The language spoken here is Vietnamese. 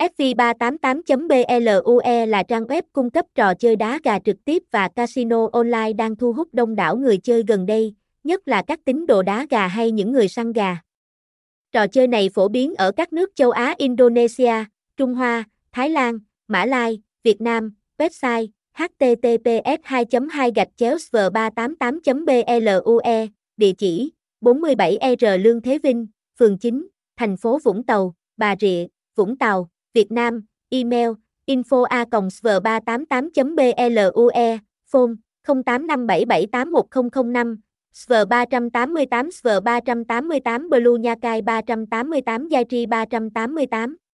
FV388.BLUE là trang web cung cấp trò chơi đá gà trực tiếp và casino online đang thu hút đông đảo người chơi gần đây, nhất là các tín đồ đá gà hay những người săn gà. Trò chơi này phổ biến ở các nước châu Á Indonesia, Trung Hoa, Thái Lan, Mã Lai, Việt Nam. Website https 2 2 gạch chéo 388 blue địa chỉ 47R Lương Thế Vinh, phường 9, thành phố Vũng Tàu, Bà Rịa, Vũng Tàu, Việt Nam, email info a 388 blue phone 0857781005 SV 388 SV 388 Blue Nha Cai 388 Giai Tri 388